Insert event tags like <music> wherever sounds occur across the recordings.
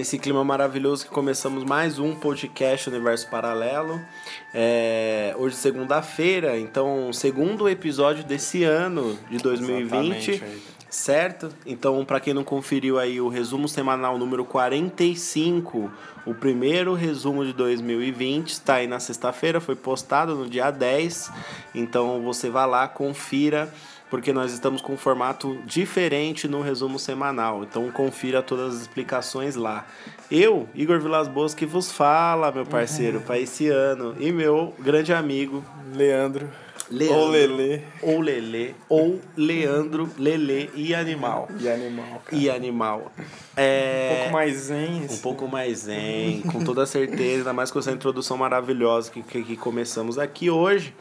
É nesse clima maravilhoso que começamos mais um podcast Universo Paralelo. É, hoje, segunda-feira, então, segundo episódio desse ano de 2020. Exatamente. Certo? Então, para quem não conferiu aí o resumo semanal número 45, o primeiro resumo de 2020 está aí na sexta-feira, foi postado no dia 10. Então, você vai lá, confira, porque nós estamos com um formato diferente no resumo semanal. Então, confira todas as explicações lá. Eu, Igor Vilas Boas, que vos fala, meu parceiro, para esse ano, e meu grande amigo Leandro. Leandro, Ou Lelê. ou Lelê, ou Leandro, Lelê e Animal. E animal, cara. E Animal. É, Um pouco mais zen. um pouco mais zen, com toda certeza, ainda mais com essa introdução maravilhosa que, que, que começamos aqui hoje.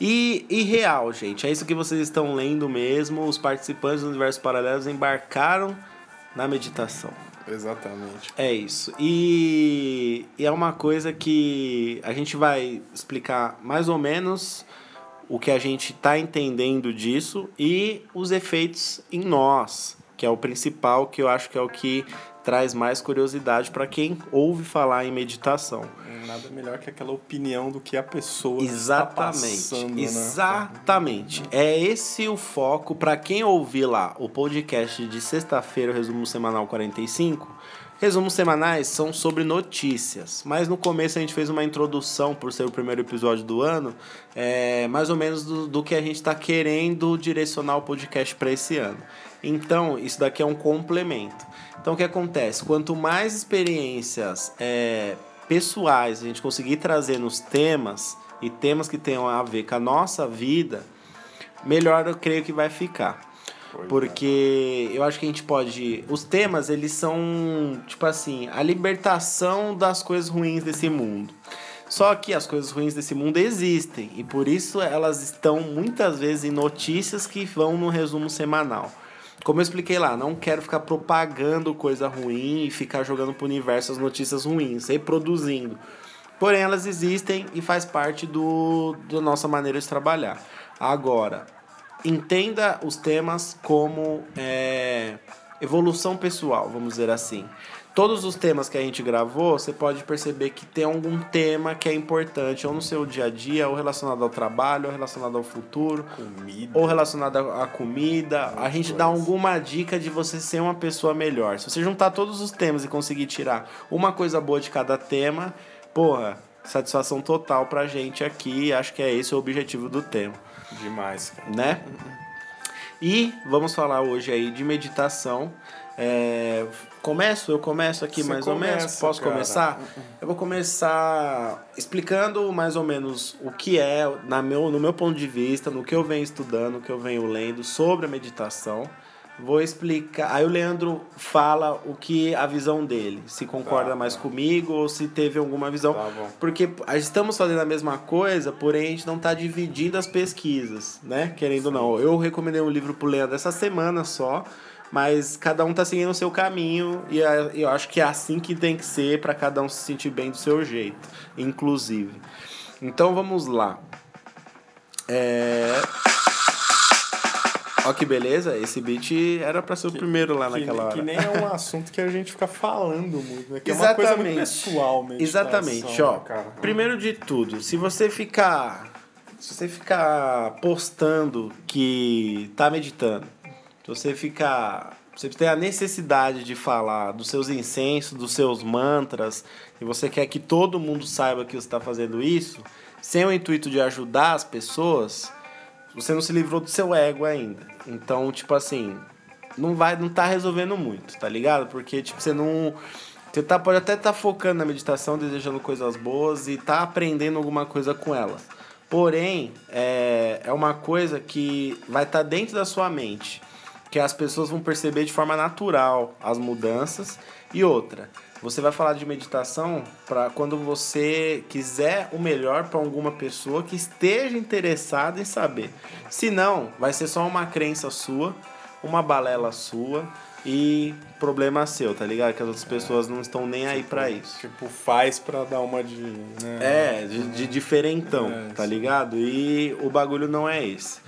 E, e real, gente, é isso que vocês estão lendo mesmo. Os participantes do Universo Paralelos embarcaram na meditação. Exatamente. É isso. E, e é uma coisa que a gente vai explicar mais ou menos o que a gente está entendendo disso e os efeitos em nós, que é o principal, que eu acho que é o que traz mais curiosidade para quem ouve falar em meditação. Nada melhor que aquela opinião do que a pessoa Exatamente. está passando, né? Exatamente. É esse o foco para quem ouvir lá o podcast de sexta-feira, o resumo semanal 45. Resumos semanais são sobre notícias, mas no começo a gente fez uma introdução, por ser o primeiro episódio do ano, é, mais ou menos do, do que a gente está querendo direcionar o podcast para esse ano. Então, isso daqui é um complemento. Então, o que acontece? Quanto mais experiências é, pessoais a gente conseguir trazer nos temas, e temas que tenham a ver com a nossa vida, melhor eu creio que vai ficar. É. Porque eu acho que a gente pode. Os temas, eles são, tipo assim, a libertação das coisas ruins desse mundo. Só que as coisas ruins desse mundo existem e por isso elas estão muitas vezes em notícias que vão no resumo semanal. Como eu expliquei lá, não quero ficar propagando coisa ruim e ficar jogando pro universo as notícias ruins, reproduzindo. Porém, elas existem e faz parte do, da nossa maneira de trabalhar. Agora, entenda os temas como é, evolução pessoal, vamos dizer assim. Todos os temas que a gente gravou, você pode perceber que tem algum tema que é importante, ou no seu dia a dia, ou relacionado ao trabalho, ou relacionado ao futuro, Comida. ou relacionado à comida. A gente dá alguma dica de você ser uma pessoa melhor. Se você juntar todos os temas e conseguir tirar uma coisa boa de cada tema, porra, satisfação total pra gente aqui. Acho que é esse o objetivo do tema, Demais, cara. né? E vamos falar hoje aí de meditação. É, começo? Eu começo aqui Você mais ou menos? começa, Posso cara. começar? Eu vou começar explicando mais ou menos o que é, na meu, no meu ponto de vista, no que eu venho estudando, o que eu venho lendo sobre a meditação. Vou explicar. Aí o Leandro fala o que a visão dele, se concorda Tá, mais tá. comigo ou se teve alguma visão. Tá bom. Porque estamos fazendo a mesma coisa, porém a gente não está dividindo as pesquisas, né? Querendo ou não. Eu recomendei um livro pro Leandro essa semana só, mas cada um tá seguindo o seu caminho e eu acho que é assim que tem que ser para cada um se sentir bem do seu jeito, inclusive. Então vamos lá. É... Ó que beleza, esse beat era para ser o primeiro lá Que, naquela hora. que nem é um assunto que a gente fica falando muito, né? Que é uma coisa muito pessoal mesmo. Exatamente, ó. Primeiro de tudo, se você ficar. Se você ficar postando que tá meditando, se você ficar. Você tem a necessidade de falar dos seus incensos, dos seus mantras, e você quer que todo mundo saiba que você está fazendo isso, sem o intuito de ajudar as pessoas, você não se livrou do seu ego ainda. Então, tipo assim, não vai, não tá resolvendo muito, tá ligado? Porque tipo você não você tá, pode até estar focando na meditação, desejando coisas boas e tá aprendendo alguma coisa com elas. Porém, é, é uma coisa que vai estar dentro da sua mente, que as pessoas vão perceber de forma natural as mudanças. E outra, você vai falar de meditação para quando você quiser o melhor para alguma pessoa que esteja interessada em saber. Se não, vai ser só uma crença sua, uma balela sua e problema seu, tá ligado? Que as outras pessoas não estão nem aí pra isso. Tipo, faz pra dar uma de. Né? É, de, de diferentão, É, tá ligado? E o bagulho não é esse.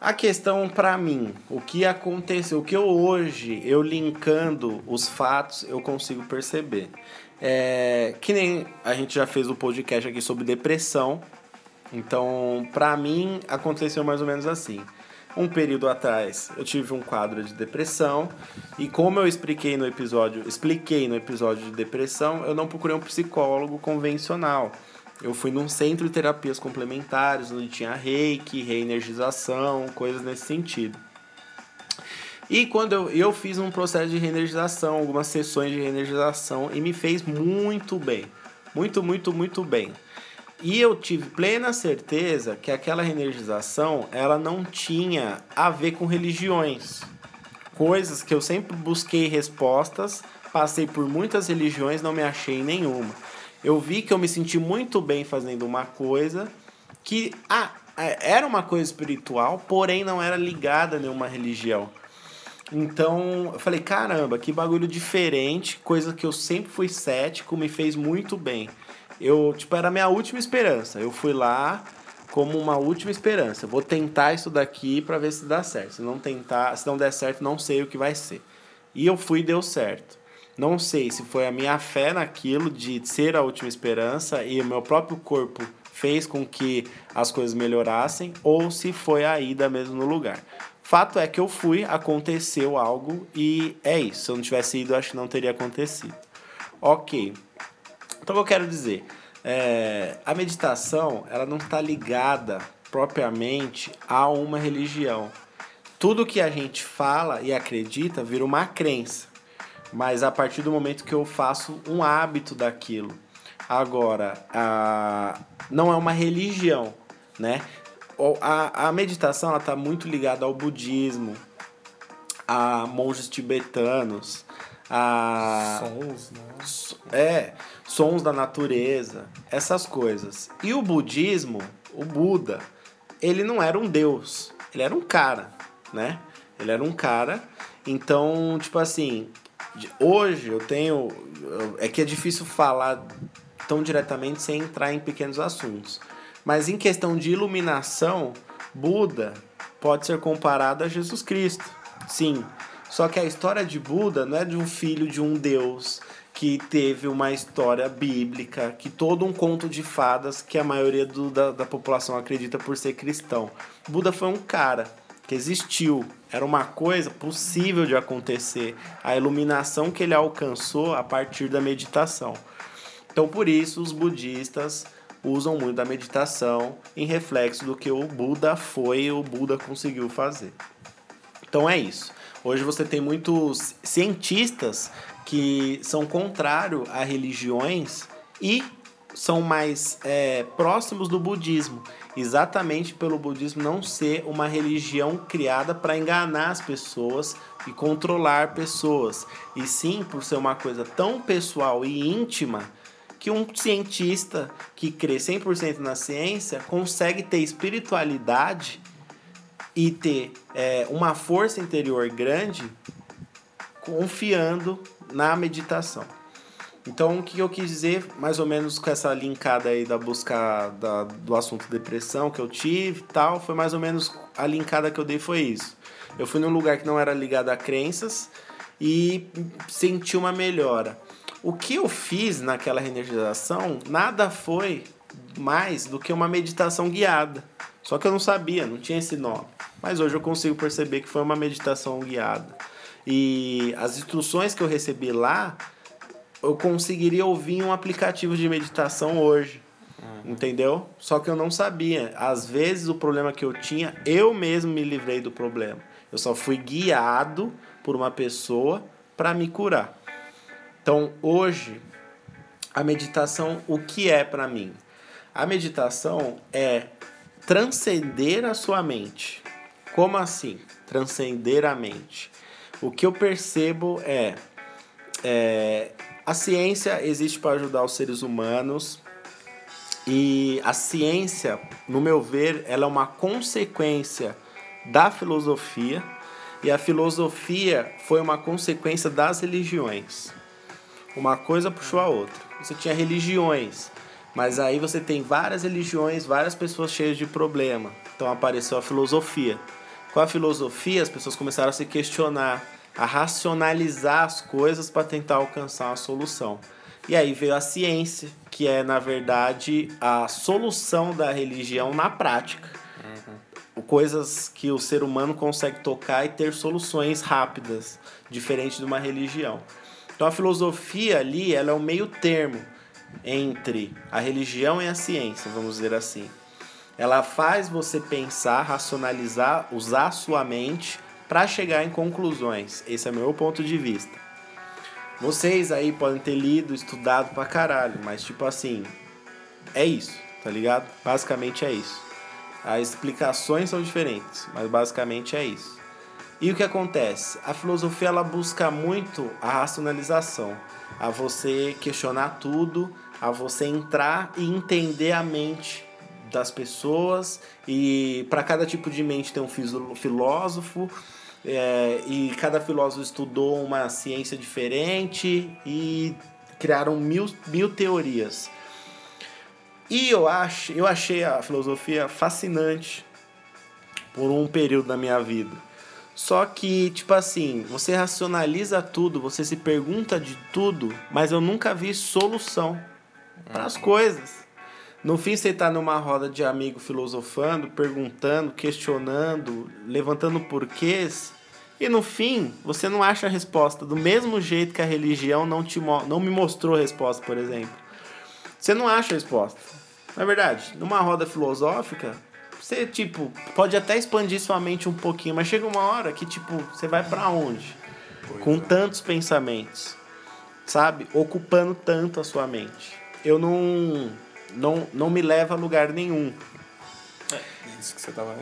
A questão para mim, o que aconteceu, o que eu hoje, eu linkando os fatos, eu consigo perceber. É, que nem a gente já fez o podcast aqui sobre depressão. Então, para mim, aconteceu mais ou menos assim. Um período atrás, eu tive um quadro de depressão e como eu expliquei no episódio, expliquei no episódio de depressão, eu não procurei um psicólogo convencional. Eu fui num centro de terapias complementares, onde tinha reiki, reenergização, coisas nesse sentido. E quando eu, eu fiz um processo de reenergização, algumas sessões de reenergização, e me fez muito bem. Muito, muito, muito bem. E eu tive plena certeza que aquela reenergização, ela não tinha a ver com religiões. Coisas que eu sempre busquei respostas, passei por muitas religiões, não me achei em nenhuma. Eu vi que eu me senti muito bem fazendo uma coisa que ah, é, era uma coisa espiritual, porém não era ligada a nenhuma religião. Então, eu falei, caramba, que bagulho diferente, coisa que eu sempre fui cético, me fez muito bem. Eu, tipo, era a minha última esperança. Eu fui lá como uma última esperança. Vou tentar isso daqui para ver se dá certo. Se não tentar, se não der certo, não sei o que vai ser. E eu fui e deu certo. Não sei se foi a minha fé naquilo de ser a última esperança e o meu próprio corpo fez com que as coisas melhorassem ou se foi a ida mesmo no lugar. Fato é que eu fui, aconteceu algo e é isso. Se eu não tivesse ido, acho que não teria acontecido. Ok. Então, o que eu quero dizer? É, a meditação, ela não está ligada propriamente a uma religião. Tudo que a gente fala e acredita vira uma crença. Mas a partir do momento que eu faço um hábito daquilo. Agora, a, não é uma religião, né? a, a meditação está muito ligada ao budismo, a monges tibetanos, a sons, né? É, sons da natureza, essas coisas. E o budismo, o Buda, ele não era um deus, ele era um cara, né? Ele era um cara. Então, tipo assim, hoje eu tenho é que é difícil falar tão diretamente sem entrar em pequenos assuntos. Mas em questão de iluminação, Buda pode ser comparado a Jesus Cristo. Sim. Só que a história de Buda não é de um filho de um deus que teve uma história bíblica, que todo um conto de fadas que a maioria do, da, da população acredita por ser cristão. Buda foi um cara que existiu, era uma coisa possível de acontecer, a iluminação que ele alcançou a partir da meditação. Então, por isso, os budistas usam muito da meditação em reflexo do que o Buda foi e o Buda conseguiu fazer. Então é isso. Hoje você tem muitos cientistas que são contrários a religiões e são mais é, próximos do budismo, exatamente pelo budismo não ser uma religião criada para enganar as pessoas e controlar pessoas, e sim por ser uma coisa tão pessoal e íntima que um cientista que crê 100% na ciência consegue ter espiritualidade e ter é, uma força interior grande confiando na meditação. Então, o que eu quis dizer, mais ou menos com essa linkada aí da busca da, do assunto depressão que eu tive e tal, foi mais ou menos a linkada que eu dei foi isso. Eu fui num lugar que não era ligado a crenças e senti uma melhora. O que eu fiz naquela reenergização nada foi mais do que uma meditação guiada. Só que eu não sabia, não tinha esse nome. Mas hoje eu consigo perceber que foi uma meditação guiada. E as instruções que eu recebi lá, eu conseguiria ouvir um aplicativo de meditação hoje. Uhum. Entendeu? Só que eu não sabia. Às vezes o problema que eu tinha, eu mesmo me livrei do problema. Eu só fui guiado por uma pessoa para me curar. Então, hoje, a meditação, o que é para mim? A meditação é transcender a sua mente. Como assim? Transcender a mente. O que eu percebo é, é a ciência existe para ajudar os seres humanos e a ciência, no meu ver, ela é uma consequência da filosofia e a filosofia foi uma consequência das religiões. Uma coisa puxou a outra. Você tinha religiões, mas aí você tem várias religiões, várias pessoas cheias de problema. Então apareceu a filosofia. Com a filosofia, as pessoas começaram a se questionar, a racionalizar as coisas para tentar alcançar uma solução. E aí veio a ciência, que é, na verdade, a solução da religião na prática. Uhum. Coisas que o ser humano consegue tocar e ter soluções rápidas, diferente de uma religião. Então a filosofia ali ela é o meio termo entre a religião e a ciência, vamos dizer assim. Ela faz você pensar, racionalizar, usar a sua mente para chegar em conclusões. Esse é meu ponto de vista. Vocês aí podem ter lido, estudado pra caralho, mas tipo assim, é isso, tá ligado? Basicamente é isso. As explicações são diferentes, mas basicamente é isso. E o que acontece? A filosofia ela busca muito a racionalização, a você questionar tudo, a você entrar e entender a mente das pessoas e para cada tipo de mente tem um filósofo é, e cada filósofo estudou uma ciência diferente e criaram mil, mil teorias. E eu, acho, eu achei a filosofia fascinante por um período da minha vida. Só que, tipo assim, você racionaliza tudo, você se pergunta de tudo, mas eu nunca vi solução para as coisas. No fim, você está numa roda de amigo filosofando, perguntando, questionando, levantando porquês. E no fim, você não acha a resposta. Do mesmo jeito que a religião não, te não me mostrou a resposta, por exemplo. Você não acha a resposta. Na é verdade, numa roda filosófica, você, tipo, pode até expandir sua mente um pouquinho, mas chega uma hora que, tipo, você vai para onde? Pois Com é. tantos pensamentos, sabe? Ocupando tanto a sua mente. Eu não não, não me leva a lugar nenhum. É, isso que você tava.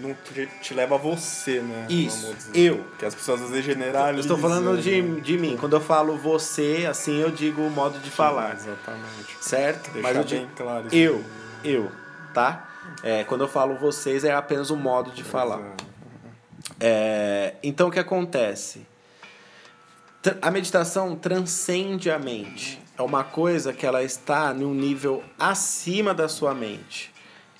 Não te, te leva a você, né? Isso. Eu. Que as pessoas às vezes generalizam. estou falando de, de mim. Quando eu falo você, assim, eu digo o modo de falar. Exatamente. Certo? Deixar Mas eu digo claro eu, eu, tá? É, quando eu falo vocês, é apenas o modo de falar. É, então, o que acontece? A meditação transcende a mente é uma coisa que ela está num nível acima da sua mente.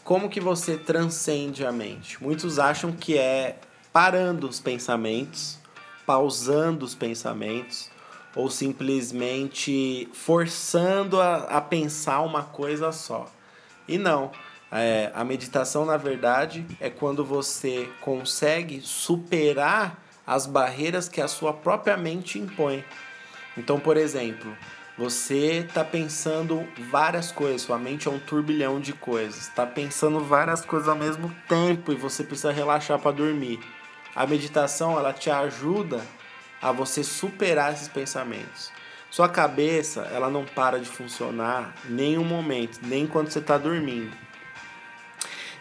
Como que você transcende a mente? Muitos acham que é parando os pensamentos, pausando os pensamentos, ou simplesmente forçando a, a pensar uma coisa só. E não. É, a meditação, na verdade, é quando você consegue superar as barreiras que a sua própria mente impõe. Então, por exemplo, você está pensando várias coisas, sua mente é um turbilhão de coisas. Está pensando várias coisas ao mesmo tempo e você precisa relaxar para dormir. A meditação ela te ajuda a você superar esses pensamentos. Sua cabeça ela não para de funcionar nenhum momento, nem quando você está dormindo.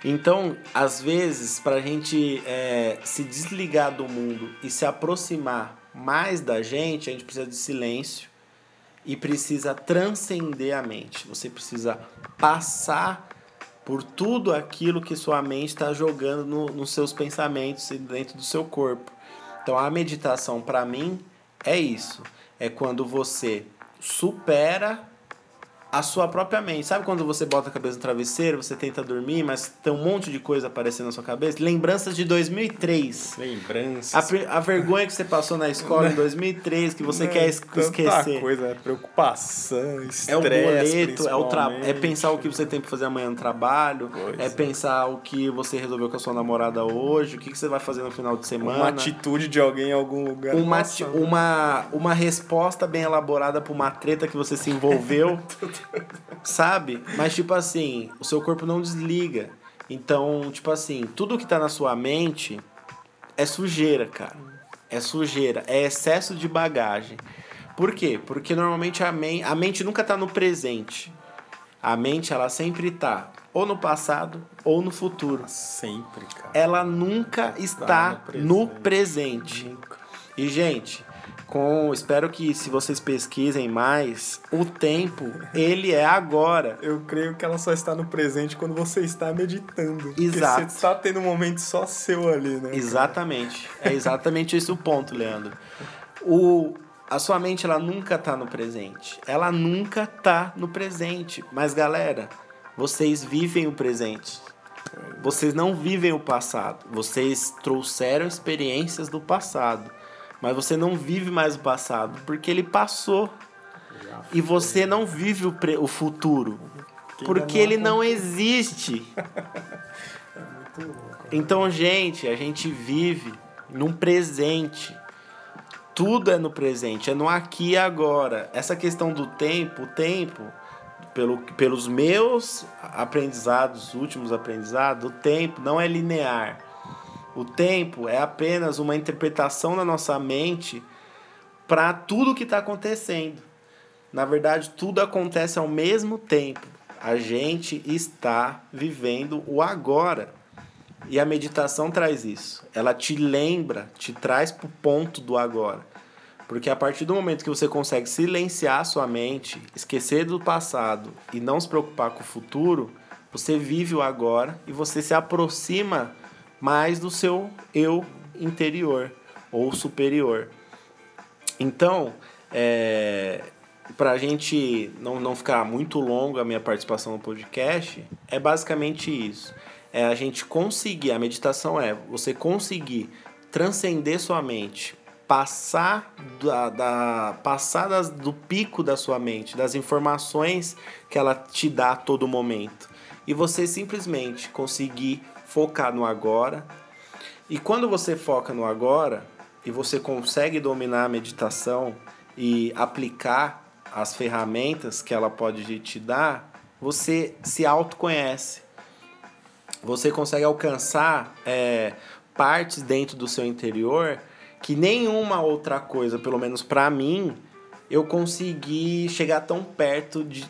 Então, às vezes, para a gente é, se desligar do mundo e se aproximar mais da gente, a gente precisa de silêncio e precisa transcender a mente. Você precisa passar por tudo aquilo que sua mente está jogando no, nos seus pensamentos e dentro do seu corpo. Então a meditação para mim é isso. É quando você supera a sua própria mente. Sabe quando você bota a cabeça no travesseiro, você tenta dormir, mas tem um monte de coisa aparecendo na sua cabeça? Lembranças de 2003. Lembranças. A, a vergonha que você passou na escola em <laughs> 2003, que você Não, quer esquecer. coisa, é preocupação, estresse. É o boleto, é, o tra é pensar o que você tem que fazer amanhã no trabalho, pois é, é pensar o que você resolveu com a sua namorada hoje, o que, que você vai fazer no final de semana. Uma atitude de alguém em algum lugar. Uma, uma, uma resposta bem elaborada para uma treta que você se envolveu. <laughs> Sabe? Mas, tipo assim, o seu corpo não desliga. Então, tipo assim, tudo que tá na sua mente é sujeira, cara. É sujeira, é excesso de bagagem. Por quê? Porque normalmente a, men a mente nunca tá no presente. A mente, ela sempre tá ou no passado ou no futuro. Sempre, cara. Ela nunca está no presente. No presente. E, gente, com espero que se vocês pesquisem mais, o tempo ele é agora. Eu creio que ela só está no presente quando você está meditando. Exato. Porque você está tendo um momento só seu ali, né? Exatamente. É exatamente esse o ponto, Leandro. O a sua mente ela nunca está no presente. Ela nunca está no presente. Mas galera, vocês vivem o presente. Vocês não vivem o passado. Vocês trouxeram experiências do passado. Mas você não vive mais o passado porque ele passou. E você não vive o, pre, o futuro. Porque ele não existe. <laughs> É então, gente, a gente vive num presente. Tudo é no presente, é no aqui e agora. Essa questão do tempo, o tempo, pelo, pelos meus aprendizados, últimos aprendizados, o tempo não é linear. O tempo é apenas uma interpretação na nossa mente para tudo que está acontecendo. Na verdade, tudo acontece ao mesmo tempo. A gente está vivendo o agora. E a meditação traz isso. Ela te lembra, te traz para o ponto do agora. Porque a partir do momento que você consegue silenciar a sua mente, esquecer do passado e não se preocupar com o futuro, você vive o agora e você se aproxima mais do seu eu interior ou superior. Então, é, para a gente não, não ficar muito longo a minha participação no podcast, é basicamente isso é a gente conseguir, a meditação é você conseguir transcender sua mente, passar da, da passar das, do pico da sua mente, das informações que ela te dá a todo momento. E você simplesmente conseguir focar no agora. E quando você foca no agora e você consegue dominar a meditação e aplicar as ferramentas que ela pode te dar, você se autoconhece você consegue alcançar é, partes dentro do seu interior que nenhuma outra coisa, pelo menos para mim, eu consegui chegar tão perto de,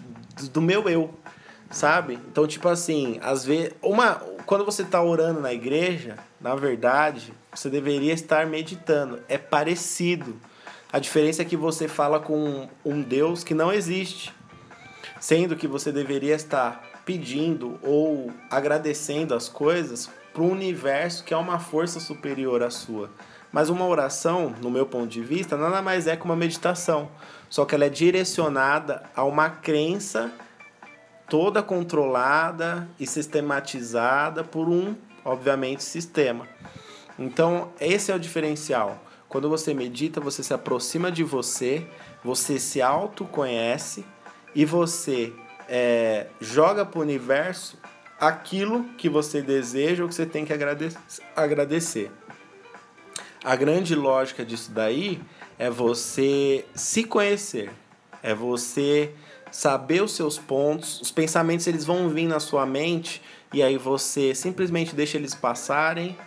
do meu eu, sabe? Então, tipo assim, às vezes, uma, quando você está orando na igreja, na verdade, você deveria estar meditando. É parecido. A diferença é que você fala com um Deus que não existe, sendo que você deveria estar pedindo ou agradecendo as coisas para o universo que é uma força superior à sua. Mas uma oração, no meu ponto de vista, nada mais é que uma meditação, só que ela é direcionada a uma crença toda controlada e sistematizada por um, obviamente, sistema. Então, esse é o diferencial. Quando você medita, você se aproxima de você, você se autoconhece e você é, joga para o universo aquilo que você deseja ou que você tem que agradecer. A grande lógica disso daí é você se conhecer, é você saber os seus pontos, os pensamentos eles vão vir na sua mente e aí você simplesmente deixa eles passarem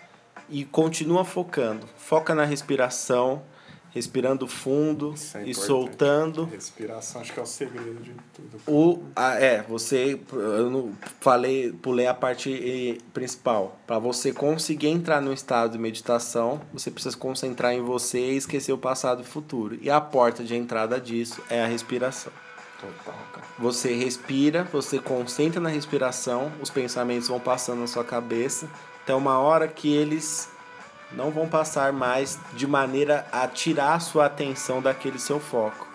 e continua focando. Foca na respiração, respirando fundo é e soltando. Respiração acho que é o segredo de tudo. O, a, é, você eu não falei, pulei a parte principal. Para você conseguir entrar no estado de meditação, você precisa se concentrar em você e esquecer o passado e o futuro. E a porta de entrada disso é a respiração. Total, cara. Você respira, você concentra na respiração, os pensamentos vão passando na sua cabeça, até uma hora que eles não vão passar mais de maneira a tirar a sua atenção daquele seu foco.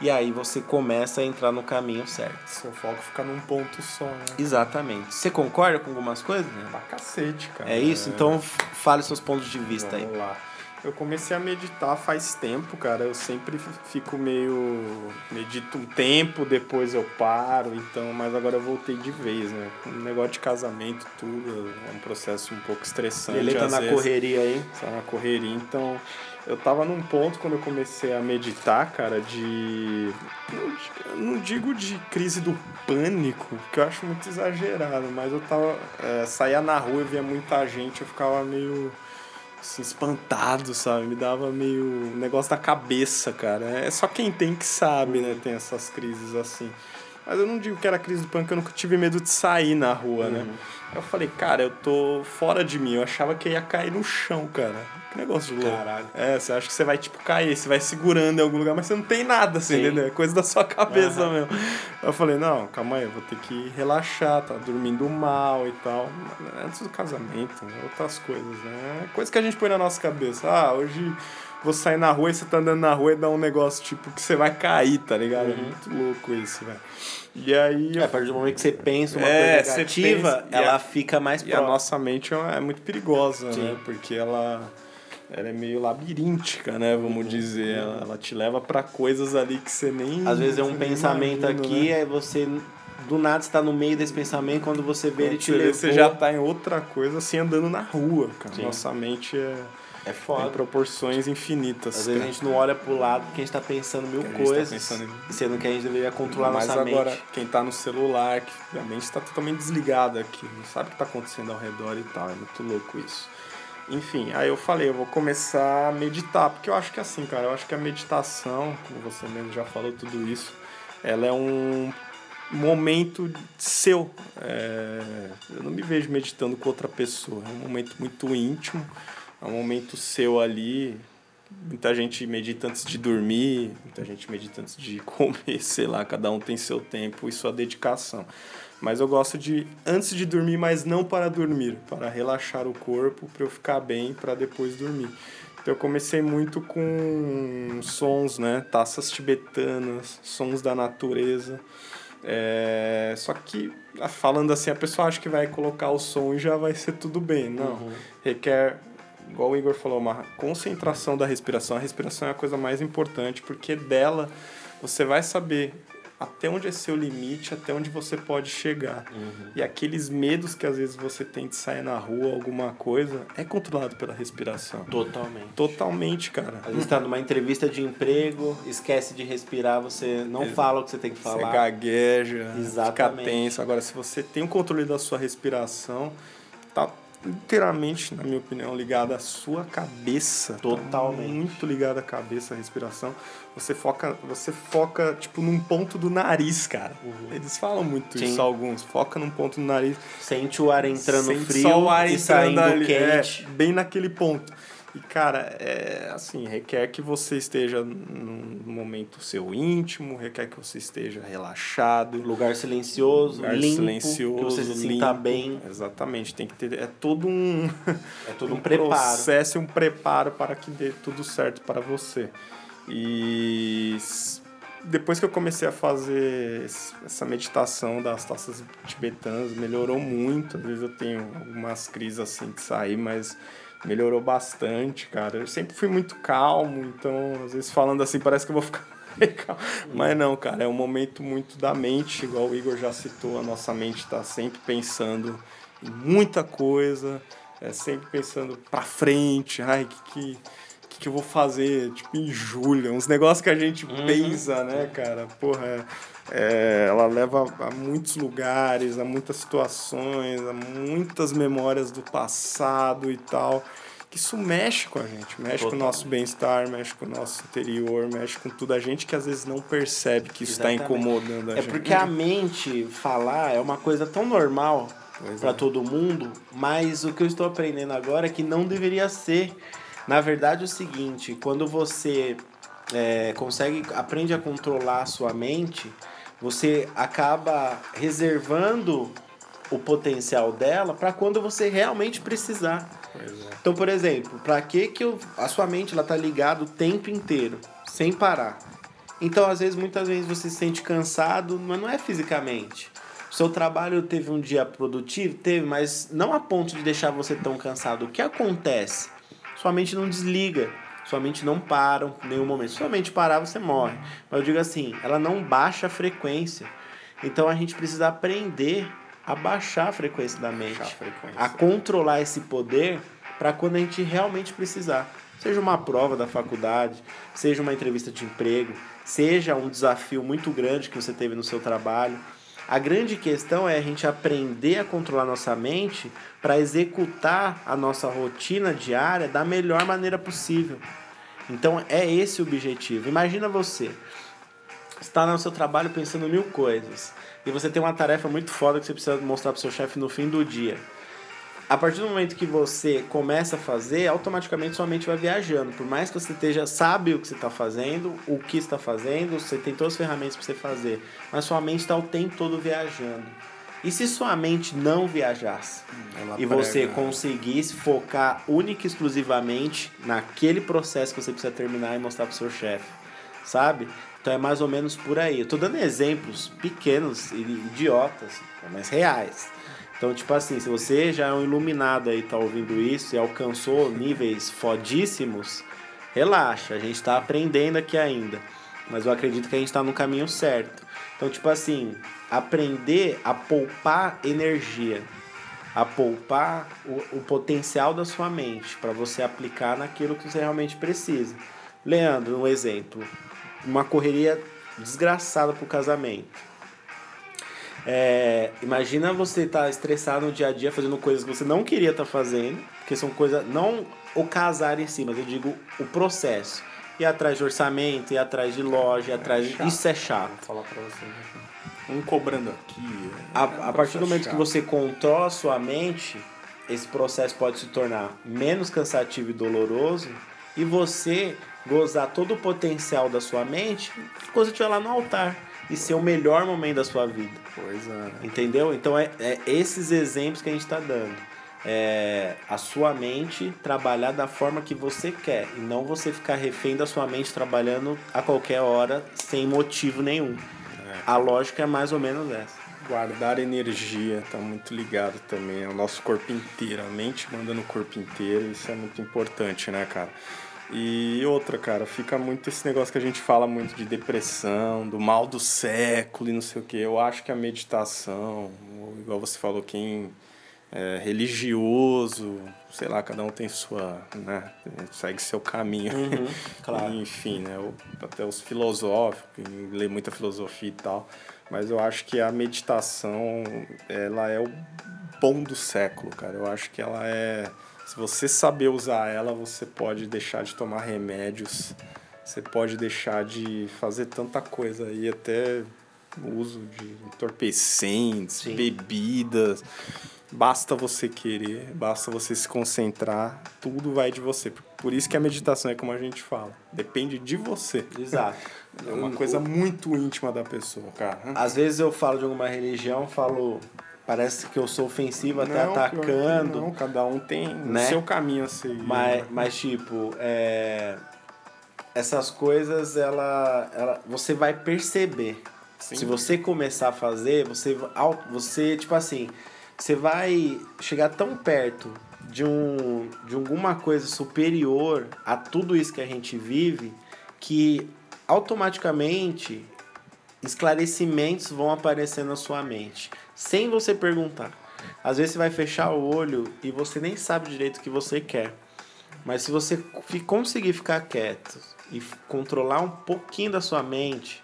E aí você começa a entrar no caminho certo. Seu foco fica num ponto só, né? Exatamente. Você concorda com algumas coisas? Né? Pra cacete, cara. É isso? Então fale seus pontos de vista Vamos aí. Vamos lá. Eu comecei a meditar faz tempo, cara. Eu sempre fico meio. Medito um tempo, depois eu paro, então, mas agora eu voltei de vez, né? Um negócio de casamento, tudo, é um processo um pouco estressante. Ele tá na vezes. correria aí. Tá na correria, então. Eu tava num ponto quando eu comecei a meditar, cara, de. Não, digo de crise do pânico, que eu acho muito exagerado, mas eu tava. É, saía na rua e via muita gente, eu ficava meio assim, espantado, sabe? Me dava meio negócio da cabeça, cara. É só quem tem que sabe, né? Tem essas crises assim. Mas eu não digo que era crise do pânico, eu nunca tive medo de sair na rua, né? uhum. né? Eu falei, cara, eu tô fora de mim. Eu achava que ia cair no chão, cara. Que negócio louco. Caralho. É, você acha que você vai, tipo, cair, você vai segurando em algum lugar, mas você não tem nada, assim, entendeu? É coisa da sua cabeça uhum. mesmo. Eu falei, não, calma aí, eu vou ter que relaxar, tá dormindo mal e tal. Antes do casamento, outras coisas, né? Coisa que a gente põe na nossa cabeça. Ah, hoje vou sair na rua e você tá andando na rua e dá um negócio tipo que você vai cair, tá ligado? É muito louco isso, velho. E aí. É, a partir do momento que você pensa uma É, coisa você negativa, pensa- ela a- fica mais E a próxima. nossa mente é muito perigosa, né? Sim. Porque ela, ela é meio labiríntica, né? Uhum. Vamos dizer. Ela, ela te leva pra coisas ali que você nem. Às vezes é um você pensamento imagina, aqui, né? aí você do nada está no meio desse pensamento, quando você vê ele Quando te você, vê, levou. você já tá em outra coisa, assim, andando na rua, cara. Sim. Nossa mente é, É foda. proporções infinitas. Às vezes a cara. gente não olha pro lado porque a gente tá pensando mil Que a gente tá coisas, pensando em- sendo que a gente deveria controlar Mas nossa agora, mente. quem tá no celular, que a mente tá totalmente desligada aqui, não sabe o que tá acontecendo ao redor e tal, é muito louco isso. Enfim, aí eu falei, eu vou começar a meditar, porque eu acho que assim, cara, eu acho que a meditação, como você mesmo já falou tudo isso, ela é um momento seu. É, eu não me vejo meditando com outra pessoa, é um momento muito íntimo, é um momento seu ali, Muita gente medita antes de dormir, muita gente medita antes de <laughs> comer, sei lá, cada um tem seu tempo e sua dedicação. Mas eu gosto de antes de dormir, mas não para dormir, para relaxar o corpo, para eu ficar bem, para depois dormir. Então eu comecei muito com sons, né? Taças tibetanas, sons da natureza. É... Só que falando assim, a pessoa acha que vai colocar o som e já vai ser tudo bem. Não. Uhum. Requer, igual o Igor falou, uma concentração da respiração. A respiração é a coisa mais importante, porque dela você vai saber até onde é seu limite, até onde você pode chegar. Uhum. E aqueles medos que às vezes você tem de sair na rua, alguma coisa, é controlado pela respiração. Totalmente. Totalmente, cara. Às vezes tá numa entrevista de emprego, esquece de respirar, você não fala o que você tem que Você falar. gagueja, fica Exatamente. tenso. Agora, se você tem o controle da sua respiração, inteiramente, na minha opinião, ligado à sua cabeça. Tá Totalmente. muito ligado à cabeça, à respiração. Você foca, você foca, tipo, num ponto do nariz, cara. Eles falam muito Sim. isso, alguns. Foca num ponto do nariz. Sente o ar entrando Sente frio só o ar e entrando saindo ali, quente. É, bem naquele ponto. E, cara, é assim, requer que você esteja num momento seu íntimo, requer que você esteja relaxado. Lugar silencioso, lugar limpo, silencioso, que você se limpo. sinta bem. Exatamente, tem que ter. É todo um. <laughs> É todo um preparo. processo e um preparo para que dê tudo certo para você. E depois que eu comecei a fazer essa meditação das taças tibetanas, melhorou muito. Às vezes eu tenho algumas crises assim de sair, mas melhorou bastante, cara. Eu sempre fui muito calmo, então às vezes falando assim parece que eu vou ficar <laughs> legal. Mas não, cara, é um momento muito da mente, igual o Igor já citou, a nossa mente está sempre pensando em muita coisa, é sempre pensando pra frente, ai, que que que, eu vou fazer, tipo, em julho, uns negócios que a gente pensa, né, cara? Porra, é- é, ela leva a muitos lugares, a muitas situações, a muitas memórias do passado e tal. Que isso mexe com a gente, mexe com o nosso bem-estar, mexe com o nosso interior, mexe com tudo. A gente que às vezes não percebe que isso está incomodando a É gente. porque a mente falar é uma coisa tão normal para é. todo mundo, mas o que eu estou aprendendo agora é que não deveria ser. Na verdade, é o seguinte: quando você é, consegue, aprende a controlar a sua mente, você acaba reservando o potencial dela para quando você realmente precisar. É. Então, por exemplo, para que que eu, a sua mente ela tá ligada o tempo inteiro, sem parar? Então, às vezes, muitas vezes você se sente cansado, mas não é fisicamente. O seu trabalho teve um dia produtivo? Teve, mas não a ponto de deixar você tão cansado. O que acontece? Sua mente não desliga. Sua mente não para em nenhum momento. Se sua mente parar, você morre. Mas eu digo assim, ela não baixa a frequência. Então a gente precisa aprender a baixar a frequência da mente a frequência. a controlar esse poder para quando a gente realmente precisar. Seja uma prova da faculdade, seja uma entrevista de emprego, seja um desafio muito grande que você teve no seu trabalho. A grande questão é a gente aprender a controlar nossa mente para executar a nossa rotina diária da melhor maneira possível. Então é esse o objetivo. Imagina você, está no seu trabalho pensando mil coisas e você tem uma tarefa muito foda que você precisa mostrar para seu chefe no fim do dia. A partir do momento que você começa a fazer, automaticamente sua mente vai viajando. Por mais que você esteja sabe o que você está fazendo, o que está fazendo, você tem todas as ferramentas para você fazer, mas sua mente está o tempo todo viajando. E se sua mente não viajasse? Ela e você prega- conseguisse focar única e exclusivamente naquele processo que você precisa terminar e mostrar pro seu chefe, sabe? Então é mais ou menos por aí. Eu tô dando exemplos pequenos e idiotas, mas reais. Então, tipo assim, se você já é um iluminado aí, tá ouvindo isso e alcançou níveis fodíssimos, relaxa, a gente tá aprendendo aqui ainda. Mas eu acredito que a gente tá no caminho certo. Então, tipo assim, aprender a poupar energia a poupar o, o potencial da sua mente para você aplicar naquilo que você realmente precisa. Leandro, um exemplo, uma correria desgraçada pro casamento. É, imagina você estar estressado no dia a dia fazendo coisas que você não queria estar fazendo, porque são coisas não o casar em si, mas eu digo o processo. Ir atrás de orçamento, ir atrás de loja, ir atrás de... chato. Isso é chato. Vou falar pra você. Um cobrando aqui. A, é um a partir do momento que chato. você controla a sua mente, esse processo pode se tornar menos cansativo e doloroso e você gozar todo o potencial da sua mente quando você estiver lá no altar e ser o melhor momento da sua vida. Pois é. Entendeu? Então é, é esses exemplos que a gente está dando. É a sua mente trabalhar da forma que você quer e não você ficar refém da sua mente trabalhando a qualquer hora sem motivo nenhum. A lógica é mais ou menos essa. Guardar energia tá muito ligado também ao nosso corpo inteiro. A mente manda no corpo inteiro, isso é muito importante, né, cara? E outra, cara, fica muito esse negócio que a gente fala muito de depressão, do mal do século e não sei o que. Eu acho que a meditação, igual você falou, quem é religioso, sei lá, cada um tem sua, né, segue seu caminho. Uhum, <laughs> claro. Enfim, né, até os filosóficos, lê muita filosofia e tal. Mas eu acho que a meditação, ela é o bom do século, cara. Eu acho que ela é. Se você saber usar ela, você pode deixar de tomar remédios, você pode deixar de fazer tanta coisa aí, até uso de entorpecentes, Sim. bebidas. Basta você querer, basta você se concentrar, tudo vai de você. Por isso que a meditação é como a gente fala, depende de você. Exato. É uma coisa muito íntima da pessoa, cara. Às vezes eu falo de alguma religião, falo. Parece que eu sou ofensivo até Não, atacando. Não, cada um tem Né? o seu caminho a seguir. Mas, né? mas tipo, é, essas coisas, ela, ela, você vai perceber. Sim. Se você começar a fazer, você, você, tipo assim, você vai chegar tão perto de, um, de alguma coisa superior a tudo isso que a gente vive, que automaticamente esclarecimentos vão aparecer na sua mente, sem você perguntar. Às vezes você vai fechar o olho e você nem sabe direito o que você quer. Mas se você conseguir ficar quieto e controlar um pouquinho da sua mente,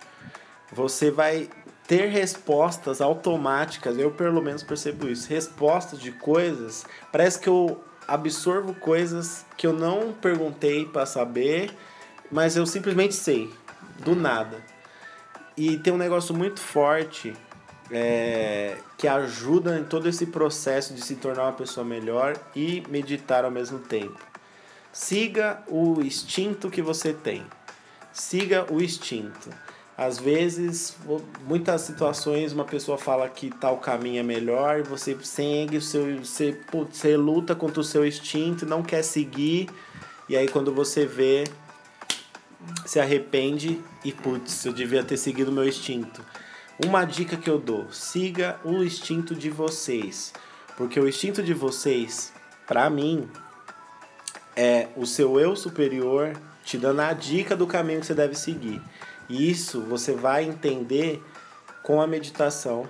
você vai ter respostas automáticas. Eu pelo menos percebo isso. Respostas de coisas. Parece que eu absorvo coisas que eu não perguntei para saber, mas eu simplesmente sei, do nada. E tem um negócio muito forte é, que ajuda em todo esse processo de se tornar uma pessoa melhor e meditar ao mesmo tempo. Siga o instinto que você tem. Siga o instinto. Às vezes, muitas situações, uma pessoa fala que tal caminho é melhor, você segue o seu. Você, você luta contra o seu instinto, não quer seguir, e aí quando você vê, se arrepende e putz, eu devia ter seguido o meu instinto. Uma dica que eu dou: siga o instinto de vocês, porque o instinto de vocês, pra mim, é o seu eu superior te dando a dica do caminho que você deve seguir. E isso você vai entender com a meditação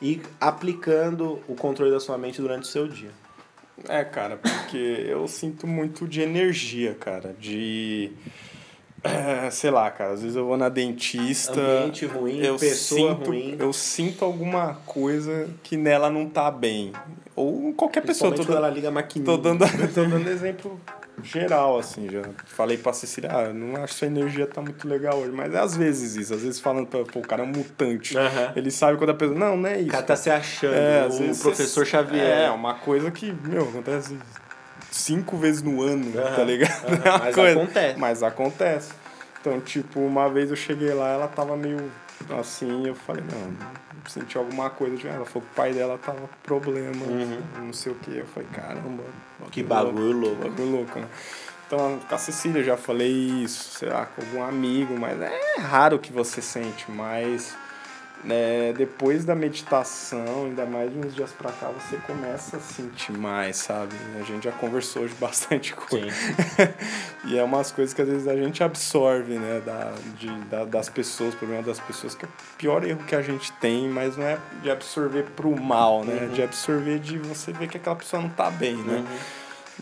e aplicando o controle da sua mente durante o seu dia. É, cara, porque eu sinto muito de energia, cara. De. É, sei lá, cara, às vezes eu vou na dentista. Ambiente ruim, eu pessoa sinto, ruim. Eu sinto alguma coisa que nela não tá bem. Ou qualquer pessoa. Tô dando, ela liga a maquininha. tô dando, <laughs> tô dando exemplo geral, assim, já. Falei pra Cecília, ah, não acho que sua energia tá muito legal hoje. Mas é às vezes isso, às vezes falando pra, pô, o cara é um mutante. Ele sabe quando a pessoa. Não, não é O isso. cara tá se achando, É, o professor Xavier. É, uma coisa que, meu, acontece cinco vezes no ano, Aham, tá ligado? aham, É mas coisa. acontece. Mas acontece. Então, tipo, uma vez eu cheguei lá, ela tava meio assim, eu falei, não, senti alguma coisa de ela. Falou que o pai dela tava com problema, Uhum. não sei o que. Eu falei, caramba. Que bagulho louco. Bagulho louco, né? Então, com a Cecília eu já falei isso, sei lá, com algum amigo, mas é raro que você sente, mas né, depois da meditação, ainda mais de uns dias pra cá, você começa a sentir mais, sabe? A gente já conversou hoje <laughs> bastante coisa. <laughs> E é umas coisas que às vezes a gente absorve, né, da, de, da, das pessoas, o problema das pessoas, que é o pior erro que a gente tem, mas não é de absorver pro mal, né? Uhum. De absorver de você ver que aquela pessoa não tá bem, né? Uhum.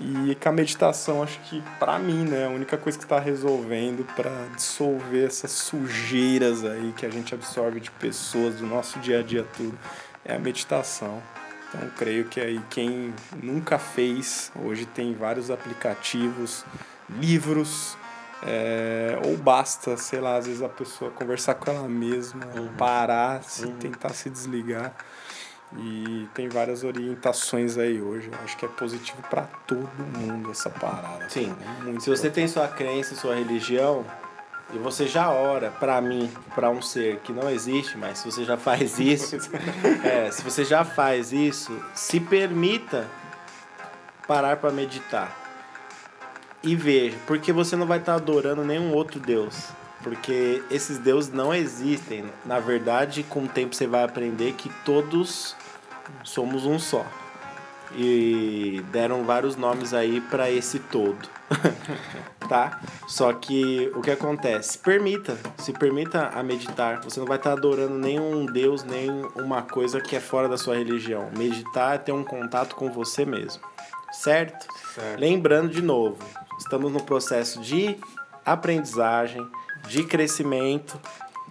E com a meditação, acho que pra mim, né, a única coisa que tá resolvendo pra dissolver essas sujeiras aí que a gente absorve de pessoas do nosso dia a dia tudo é a meditação. Então, creio que aí quem nunca fez, hoje tem vários aplicativos, livros, é, ou basta, sei lá, às vezes a pessoa conversar com ela mesma, Uhum. parar, se Uhum. tentar se desligar. E tem várias orientações aí hoje. Eu acho que é positivo pra todo mundo essa parada. Sim. É muito Se você tem sua crença, sua religião, e você já ora pra mim, pra um ser que não existe, mas se você já faz isso, <laughs> é, se você já faz isso, se permita parar pra meditar. E veja, porque você não vai estar adorando nenhum outro Deus. Porque esses deuses não existem. Na verdade, com o tempo você vai aprender que todos somos um só. E deram vários nomes aí para esse todo. <laughs> tá? Só que o que acontece? Permita, se permita a meditar. Você não vai estar adorando nenhum deus, nem uma coisa que é fora da sua religião. Meditar é ter um contato com você mesmo. Certo? Certo. Lembrando de novo, estamos no processo de aprendizagem, de crescimento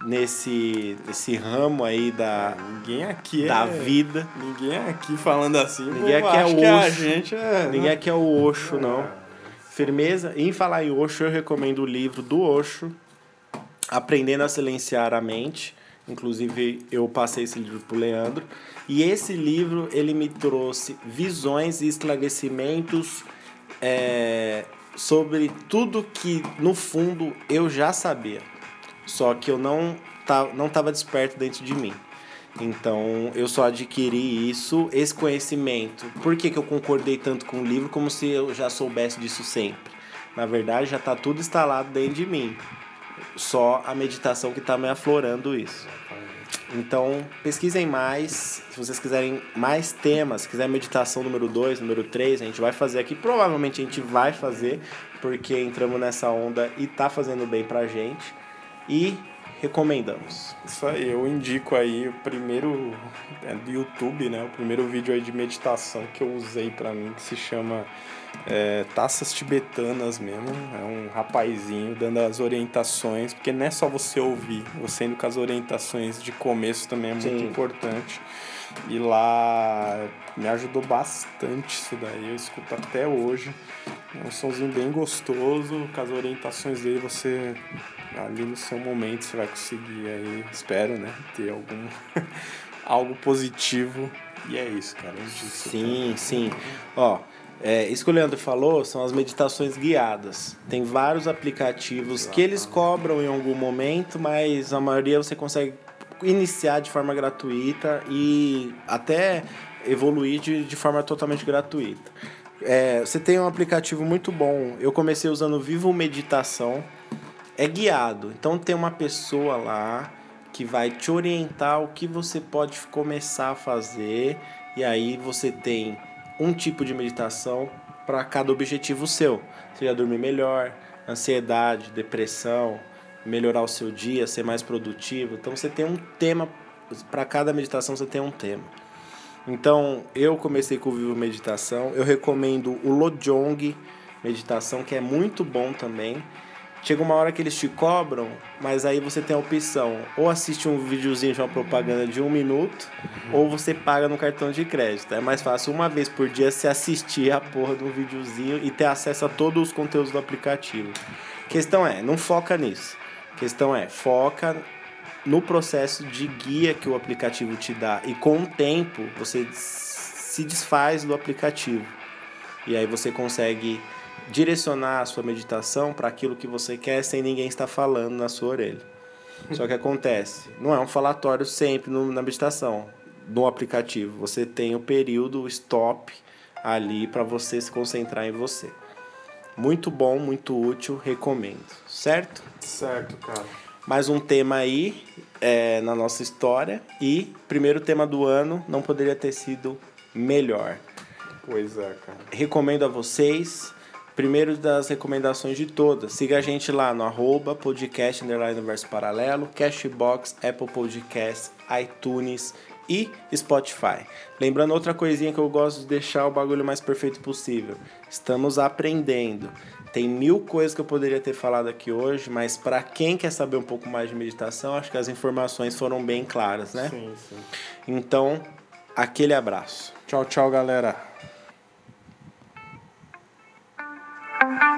nesse, nesse ramo aí da, Ninguém aqui da é... vida. Ninguém aqui falando assim. Ninguém pô, aqui é que a gente é... Ninguém aqui é o Osho, não. Firmeza. Em falar em Osho, eu recomendo o livro do Osho, Aprendendo a Silenciar a Mente. Inclusive, eu passei esse livro pro Leandro. E esse livro, ele me trouxe visões e esclarecimentos é, sobre tudo que, no fundo, eu já sabia. Só que eu não tá, não estava desperto dentro de mim. Então eu só adquiri isso, esse conhecimento. Por que, que eu concordei tanto com o livro como se eu já soubesse disso sempre? Na verdade, já está tudo instalado dentro de mim. Só a meditação que está me aflorando isso. Então, pesquisem mais. Se vocês quiserem mais temas, quiser meditação número 2, número 3, a gente vai fazer aqui. Provavelmente a gente vai fazer, porque entramos nessa onda e tá fazendo bem pra gente. E recomendamos. Isso aí, eu indico aí o primeiro é do YouTube, né? O primeiro vídeo aí de meditação que eu usei pra mim, que se chama é, Taças Tibetanas mesmo. É um rapazinho dando as orientações, porque não é só você ouvir, você indo com as orientações de começo também é muito Sim. importante. E lá me ajudou bastante isso daí, eu escuto até hoje. É um somzinho bem gostoso, com as orientações dele você ali no seu momento você vai conseguir aí, espero, né, ter algum <laughs> algo positivo. E é isso, cara. é disso, Sim, sim. Ó, é, isso que o Leandro falou são as meditações guiadas. Tem vários aplicativos que eles cobram em algum momento, mas a maioria você consegue iniciar de forma gratuita e até evoluir de, de forma totalmente gratuita. É, você tem um aplicativo muito bom. Eu comecei usando Vivo Meditação. É guiado. Então tem uma pessoa lá que vai te orientar o que você pode começar a fazer. E aí você tem um tipo de meditação para cada objetivo seu. Seja dormir melhor, ansiedade, depressão, melhorar o seu dia, ser mais produtivo. Então você tem um tema para cada meditação você tem um tema. Então, eu comecei com o Vivo Meditação. Eu recomendo o Lojong Meditação, que é muito bom também. Chega uma hora que eles te cobram, mas aí você tem a opção: ou assiste um videozinho de uma propaganda de um minuto, ou você paga no cartão de crédito. É mais fácil uma vez por dia você assistir a porra de um videozinho e ter acesso a todos os conteúdos do aplicativo. questão é, não foca nisso. questão é, foca no processo de guia que o aplicativo te dá. E com o tempo você se desfaz do aplicativo. E aí você consegue direcionar a sua meditação para aquilo que você quer sem ninguém estar falando na sua orelha. <laughs> Só que acontece, não é um falatório sempre no, na meditação, no aplicativo. Você tem o período, o stop ali para você se concentrar em você. Muito bom, muito útil, recomendo. Certo? Certo, cara. Mais um tema aí é, na nossa história. E primeiro tema do ano não poderia ter sido melhor. Pois é, cara. Recomendo a vocês. Primeiro das recomendações de todas. Siga a gente lá no arroba podcast underline universo paralelo, Cashbox, Apple Podcasts, iTunes e Spotify. Lembrando outra coisinha que eu gosto de deixar o bagulho mais perfeito possível. Estamos aprendendo. Tem mil coisas que eu poderia ter falado aqui hoje, mas para quem quer saber um pouco mais de meditação, acho que as informações foram bem claras, né? Sim, sim. Então, aquele abraço. Tchau, tchau, galera. Thank <laughs> you.